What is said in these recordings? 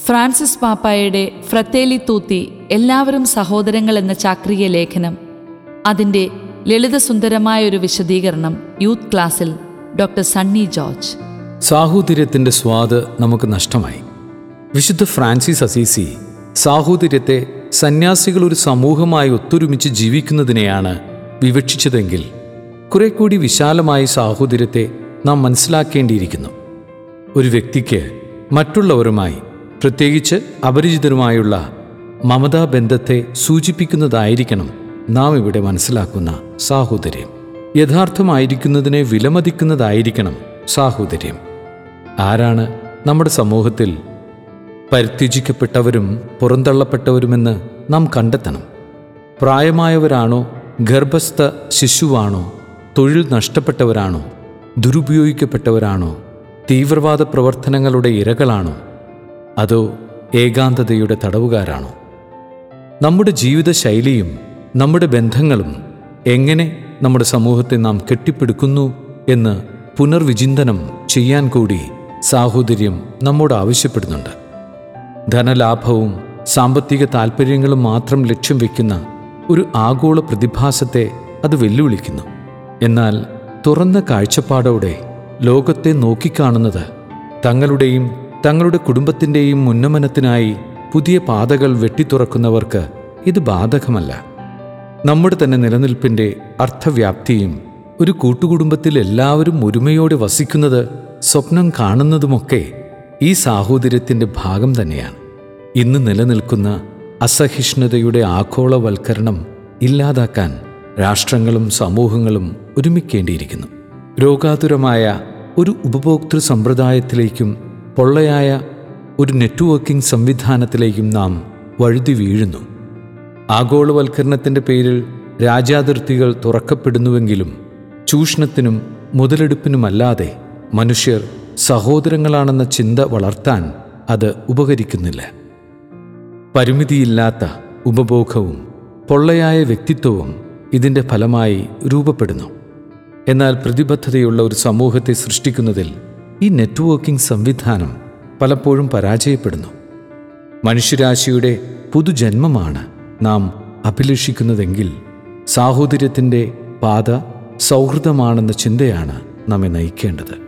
Francis പാപ്പായുടെ ഫ്രത്തേലി തൂത്തി എല്ലാവരും സഹോദരങ്ങൾ എന്ന ചാക്രിക ലേഖനം. അതിന്റെ ലളിതസുന്ദരമായ ഒരു വിശദീകരണം യൂത്ത് ക്ലാസ്സിൽ ഡോക്ടർ സണ്ണി ജോർജ്. സാഹോദര്യത്തിന്റെ സ്വാദ് നമുക്ക് നഷ്ടമായി. വിശുദ്ധ ഫ്രാൻസിസ് അസീസി സാഹോദര്യത്തെ സന്യാസികൾ ഒരു സമൂഹമായി ഒത്തൊരുമിച്ച് ജീവിക്കുന്നതിനെയാണ് വിവക്ഷിച്ചതെങ്കിൽ കുറെ കൂടി വിശാലമായി സാഹോദര്യത്തെ നാം മനസ്സിലാക്കേണ്ടിയിരിക്കുന്നു. ഒരു വ്യക്തിക്ക് മറ്റുള്ളവരുമായി പ്രത്യേകിച്ച് അപരിചിതരുമായുള്ള മമതാബന്ധത്തെ സൂചിപ്പിക്കുന്നതായിരിക്കണം നാം ഇവിടെ മനസ്സിലാക്കുന്ന സാഹോദര്യം. യഥാർത്ഥമായിരിക്കുന്നതിനെ വിലമതിക്കുന്നതായിരിക്കണം സാഹോദര്യം. ആരാണ് നമ്മുടെ സമൂഹത്തിൽ പരിത്യജിക്കപ്പെട്ടവരും പുറന്തള്ളപ്പെട്ടവരുമെന്ന് നാം കണ്ടെത്തണം. പ്രായമായവരാണോ ഗർഭസ്ഥ ശിശുവാണോ തൊഴിൽ നഷ്ടപ്പെട്ടവരാണോ ദുരുപയോഗിക്കപ്പെട്ടവരാണോ തീവ്രവാദ പ്രവർത്തനങ്ങളുടെ ഇരകളാണോ അതോ ഏകാന്തതയുടെ തടവുകാരാണോ? നമ്മുടെ ജീവിതശൈലിയും നമ്മുടെ ബന്ധങ്ങളും എങ്ങനെ നമ്മുടെ സമൂഹത്തെ നാം കെട്ടിപ്പിടുക്കുന്നു എന്ന് പുനർവിചിന്തനം ചെയ്യാൻ കൂടി സാഹോദര്യം നമ്മോട് ആവശ്യപ്പെടുന്നുണ്ട്. ധനലാഭവും സാമ്പത്തിക താൽപ്പര്യങ്ങളും മാത്രം ലക്ഷ്യം വയ്ക്കുന്ന ഒരു ആഗോള പ്രതിഭാസത്തെ അത് വെല്ലുവിളിക്കുന്നു. എന്നാൽ തുറന്ന കാഴ്ചപ്പാടോടെ ലോകത്തെ നോക്കിക്കാണുന്നത് തങ്ങളുടെയും തങ്ങളുടെ കുടുംബത്തിന്റെയും ഉന്നമനത്തിനായി പുതിയ പാതകൾ വെട്ടിത്തുറക്കുന്നവർക്ക് ഇത് ബാധകമല്ല. നമ്മുടെ തന്നെ നിലനിൽപ്പിന്റെ അർത്ഥവ്യാപ്തിയും ഒരു കൂട്ടുകുടുംബത്തിൽ എല്ലാവരും ഒരുമയോടെ വസിക്കുന്നത് സ്വപ്നം കാണുന്നതുമൊക്കെ ഈ സാഹോദര്യത്തിന്റെ ഭാഗം തന്നെയാണ്. ഇന്ന് നിലനിൽക്കുന്ന അസഹിഷ്ണുതയുടെ ആഗോളവൽക്കരണം ഇല്ലാതാക്കാൻ രാഷ്ട്രങ്ങളും സമൂഹങ്ങളും ഒരുമിക്കേണ്ടിയിരിക്കുന്നു. രോഗാതുരമായ ഒരു ഉപഭോക്തൃ സമ്പ്രദായത്തിലേക്കും പൊള്ളയായ ഒരു നെറ്റ്വർക്കിംഗ് സംവിധാനത്തിലേക്കും നാം വഴുതി വീഴുന്നു. ആഗോളവൽക്കരണത്തിന്റെ പേരിൽ രാജ്യാതിർത്തികൾ തുറക്കപ്പെടുന്നുവെങ്കിലും ചൂഷണത്തിനും മുതലെടുപ്പിനുമല്ലാതെ മനുഷ്യർ സഹോദരങ്ങളാണെന്ന ചിന്ത വളർത്താൻ അത് ഉപകരിക്കുന്നില്ല. പരിമിതിയില്ലാത്ത ഉപഭോഗവും പൊള്ളയായ വ്യക്തിത്വവും ഇതിന്റെ ഫലമായി രൂപപ്പെടുന്നു. എന്നാൽ പ്രതിബദ്ധതയുള്ള ഒരു സമൂഹത്തെ സൃഷ്ടിക്കുന്നതിൽ ഈ നെറ്റ്വർക്കിംഗ് സംവിധാനം പലപ്പോഴും പരാജയപ്പെടുന്നു. മനുഷ്യരാശിയുടെ പുതുജന്മമാണ് നാം അഭിലഷിക്കുന്നതെങ്കിൽ സാഹോദര്യത്തിന്റെ പാത സൗഹൃദമാണെന്ന ചിന്തയാണ് നമ്മെ നയിക്കേണ്ടത്.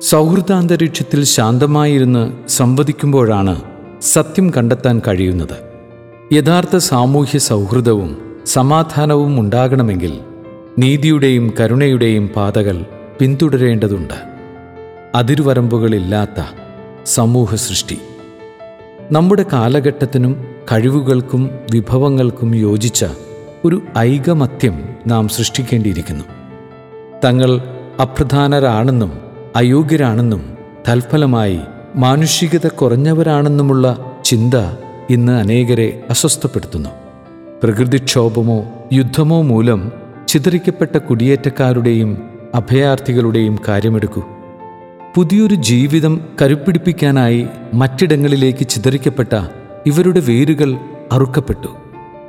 സൗഹൃദാന്തരീക്ഷത്തിൽ ശാന്തമായിരുന്ന് സംവദിക്കുമ്പോഴാണ് സത്യം കണ്ടെത്താൻ കഴിയുന്നത്. യഥാർത്ഥ സാമൂഹ്യ സൗഹൃദവും സമാധാനവും ഉണ്ടാകണമെങ്കിൽ നീതിയുടെയും കരുണയുടെയും പാതകൾ പിന്തുടരേണ്ടതുണ്ട്. അതിരുവരമ്പുകളില്ലാത്ത സമൂഹ സൃഷ്ടി നമ്മുടെ കാലഘട്ടത്തിനും കഴിവുകൾക്കും വിഭവങ്ങൾക്കും യോജിച്ച ഒരു ഐകമത്യം നാം സൃഷ്ടിക്കേണ്ടിയിരിക്കുന്നു. തങ്ങൾ അപ്രധാനരാണെന്നും അയോഗ്യരാണെന്നും തൽഫലമായി മാനുഷികത കുറഞ്ഞവരാണെന്നുമുള്ള ചിന്ത ഇന്ന് അനേകരെ അസ്വസ്ഥപ്പെടുത്തുന്നു. പ്രകൃതിക്ഷോഭമോ യുദ്ധമോ മൂലം ചിതറിക്കപ്പെട്ട കുടിയേറ്റക്കാരുടെയും അഭയാർത്ഥികളുടെയും കാര്യമെടുക്കൂ. പുതിയൊരു ജീവിതം കരുപ്പിടിപ്പിക്കാനായി മറ്റിടങ്ങളിലേക്ക് ചിതറിക്കപ്പെട്ട ഇവരുടെ വേരുകൾ അറുക്കപ്പെട്ടു.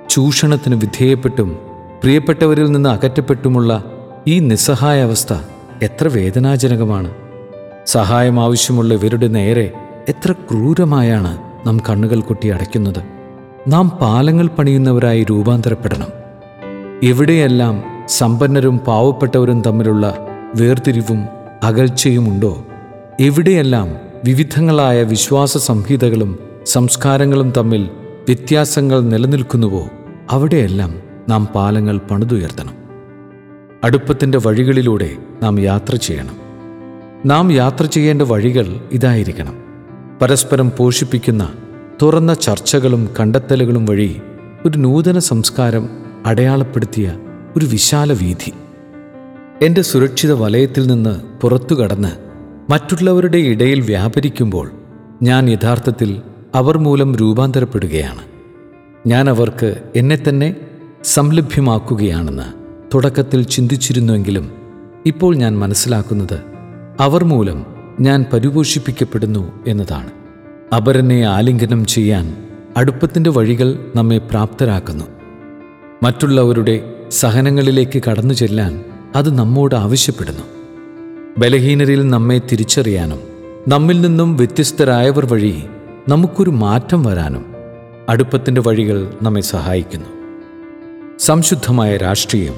ചൂഷണത്തിന് വിധേയപ്പെട്ടും പ്രിയപ്പെട്ടവരിൽ നിന്ന് അകറ്റപ്പെട്ടുമുള്ള ഈ നിസ്സഹായ അവസ്ഥ എത്ര വേദനാജനകമാണ്. സഹായം ആവശ്യമുള്ള ഇവരുടെ നേരെ എത്ര ക്രൂരമായാണ് നാം കണ്ണുകൾ കൊട്ടി അടയ്ക്കുന്നത്. നാം പാലങ്ങൾ പണിയുന്നവരായി രൂപാന്തരപ്പെടണം. എവിടെയെല്ലാം സമ്പന്നരും പാവപ്പെട്ടവരും തമ്മിലുള്ള വേർതിരിവും അകൽച്ചയുമുണ്ടോ? എവിടെയെല്ലാം വിവിധങ്ങളായ വിശ്വാസ സംഹിതകളും സംസ്കാരങ്ങളും തമ്മിൽ വ്യത്യാസങ്ങൾ നിലനിൽക്കുന്നുവോ അവിടെയെല്ലാം നാം പാലങ്ങൾ പണിതുയർത്തണം. അടുപ്പത്തിന്റെ വഴികളിലൂടെ നാം യാത്ര ചെയ്യണം. നാം യാത്ര ചെയ്യേണ്ട വഴികൾ ഇതായിരിക്കണം. പരസ്പരം പോഷിപ്പിക്കുന്ന തുറന്ന ചർച്ചകളും കണ്ടെത്തലുകളും വഴി ഒരു നൂതന സംസ്കാരം അടയാളപ്പെടുത്തിയ ഒരു വിശാല വീഥി എന്റെ സുരക്ഷിത വലയത്തിൽ നിന്ന് പുറത്തു കടന്ന് മറ്റുള്ളവരുടെ ഇടയിൽ വ്യാപരിക്കുമ്പോൾ ഞാൻ യഥാർത്ഥത്തിൽ അവർ മൂലം രൂപാന്തരപ്പെടുകയാണ്. ഞാൻ അവർക്ക് എന്നെ തന്നെ സംലഭ്യമാക്കുകയാണെന്ന് തുടക്കത്തിൽ ചിന്തിച്ചിരുന്നുവെങ്കിലും ഇപ്പോൾ ഞാൻ മനസ്സിലാക്കുന്നത് അവർ മൂലം ഞാൻ പരിപോഷിപ്പിക്കപ്പെടുന്നു എന്നതാണ്. അപരനെ ആലിംഗനം ചെയ്യാൻ അടുപ്പത്തിന്റെ വഴികൾ നമ്മെ പ്രാപ്തരാക്കുന്നു. മറ്റുള്ളവരുടെ സഹനങ്ങളിലേക്ക് കടന്നു ചെല്ലാൻ അത് നമ്മോട് ആവശ്യപ്പെടുന്നു. ബലഹീനരിൽ നമ്മെ തിരിച്ചറിയാനും നമ്മിൽ നിന്നും വ്യത്യസ്തരായവർ വഴി നമുക്കൊരു മാറ്റം വരാനും അടുപ്പത്തിന്റെ വഴികൾ നമ്മെ സഹായിക്കുന്നു. സംശുദ്ധമായ രാഷ്ട്രീയം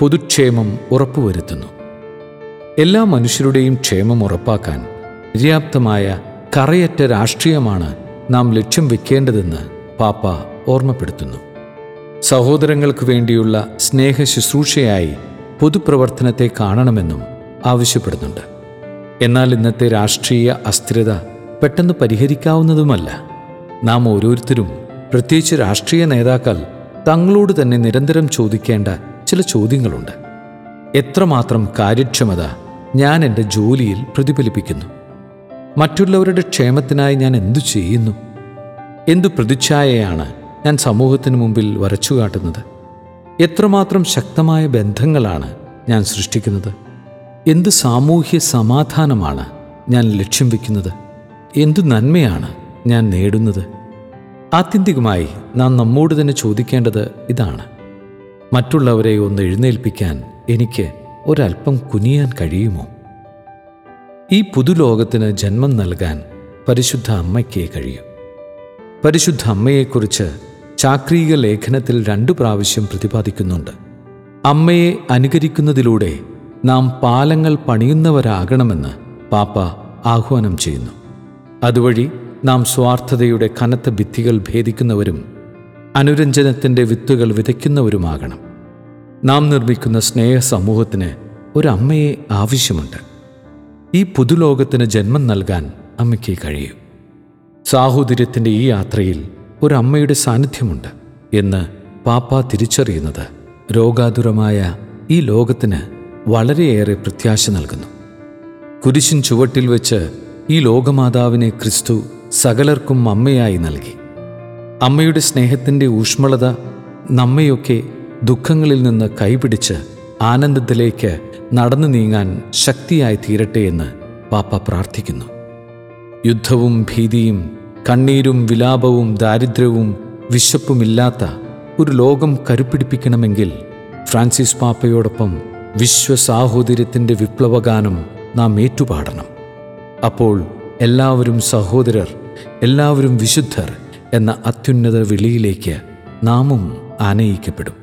പൊതുക്ഷേമം ഉറപ്പുവരുത്തുന്നു. എല്ലാ മനുഷ്യരുടെയും ക്ഷേമം ഉറപ്പാക്കാൻ പര്യാപ്തമായ കറയറ്റ രാഷ്ട്രീയമാണ് നാം ലക്ഷ്യം വെക്കേണ്ടതെന്ന് പാപ്പ ഓർമ്മപ്പെടുത്തുന്നു. സഹോദരങ്ങൾക്ക് വേണ്ടിയുള്ള സ്നേഹ ശുശ്രൂഷയായി പൊതുപ്രവർത്തനത്തെ കാണണമെന്നും ആവശ്യപ്പെടുന്നുണ്ട്. എന്നാൽ ഇന്നത്തെ രാഷ്ട്രീയ അസ്ഥിരത പെട്ടെന്ന് പരിഹരിക്കാവുന്നതുമല്ല. നാം ഓരോരുത്തരും പ്രത്യേകിച്ച് രാഷ്ട്രീയ നേതാക്കൾ തങ്ങളോട് തന്നെ നിരന്തരം ചോദിക്കേണ്ട ചില ചോദ്യങ്ങളുണ്ട്. എത്രമാത്രം കാര്യക്ഷമത ഞാൻ എന്റെ ജോലിയിൽ പ്രതിഫലിപ്പിക്കുന്നു? മറ്റുള്ളവരുടെ ക്ഷേമത്തിനായി ഞാൻ എന്തു ചെയ്യുന്നു? എന്തു പ്രതിച്ഛായയാണ് ഞാൻ സമൂഹത്തിന് മുമ്പിൽ വരച്ചു കാട്ടുന്നത് എത്രമാത്രം ശക്തമായ ബന്ധങ്ങളാണ് ഞാൻ സൃഷ്ടിക്കുന്നത്? എന്ത് സാമൂഹ്യ സമാധാനമാണ് ഞാൻ ലക്ഷ്യം വയ്ക്കുന്നത് എന്തു നന്മയാണ് ഞാൻ നേടുന്നത്? ആത്യന്തികമായി നാം നമ്മോട് തന്നെ ചോദിക്കേണ്ടത് ഇതാണ്. മറ്റുള്ളവരെ ഒന്ന് എഴുന്നേൽപ്പിക്കാൻ എനിക്ക് ഒരല്പം കുനിയാൻ കഴിയുമോ? ഈ പുതുലോകത്തിന് ജന്മം നൽകാൻ പരിശുദ്ധ അമ്മയ്ക്കേ കഴിയൂ. പരിശുദ്ധ അമ്മയെക്കുറിച്ച് ചാക്രീക ലേഖനത്തിൽ രണ്ടു പ്രാവശ്യം പ്രതിപാദിക്കുന്നുണ്ട്. അമ്മയെ അനുകരിക്കുന്നതിലൂടെ നാം പാലങ്ങൾ പണിയുന്നവരാകണമെന്ന് പാപ്പ ആഹ്വാനം ചെയ്യുന്നു. അതുവഴി നാം സ്വാർത്ഥതയുടെ കനത്ത ഭിത്തികൾ ഭേദിക്കുന്നവരും അനുരഞ്ജനത്തിന്റെ വിത്തുകൾ വിതയ്ക്കുന്നവരുമാകണം. നാം നിർമ്മിക്കുന്ന സ്നേഹ സമൂഹത്തിന് ഒരമ്മയെ ആവശ്യമുണ്ട്. ഈ പുതുലോകത്തിന് ജന്മം നൽകാൻ അമ്മയ്ക്ക് കഴിയും. സാഹോദര്യത്തിന്റെ ഈ യാത്രയിൽ ഒരമ്മയുടെ സാന്നിധ്യമുണ്ട് എന്ന് പാപ്പ തിരിച്ചറിയുന്നത് രോഗാതുരമായ ഈ ലോകത്തിന് വളരെയേറെ പ്രത്യാശ നൽകുന്നു. കുരിശിൻ ചുവട്ടിൽ വെച്ച് ഈ ലോകമാതാവിനെ ക്രിസ്തു സകലർക്കും അമ്മയായി നൽകി. അമ്മയുടെ സ്നേഹത്തിന്റെ ഊഷ്മളത നമ്മയൊക്കെ ദുഃഖങ്ങളിൽ നിന്ന് കൈപിടിച്ച് ആനന്ദത്തിലേക്ക് നടന്നു നീങ്ങാൻ ശക്തിയായി തീരട്ടെ എന്ന് പാപ്പ പ്രാർത്ഥിക്കുന്നു. യുദ്ധവും ഭീതിയും കണ്ണീരും വിലാപവും ദാരിദ്ര്യവും വിശപ്പുമില്ലാത്ത ഒരു ലോകം കരുപ്പിടിപ്പിക്കണമെങ്കിൽ ഫ്രാൻസിസ് പാപ്പയോടൊപ്പം വിശ്വസാഹോദര്യത്തിന്റെ വിപ്ലവഗാനം നാം ഏറ്റുപാടണം. അപ്പോൾ എല്ലാവരും സഹോദരർ എല്ലാവരും വിശുദ്ധർ എന്ന അത്യുന്നത വിളിയിലേക്ക് നാമും ആനയിക്കപ്പെടും.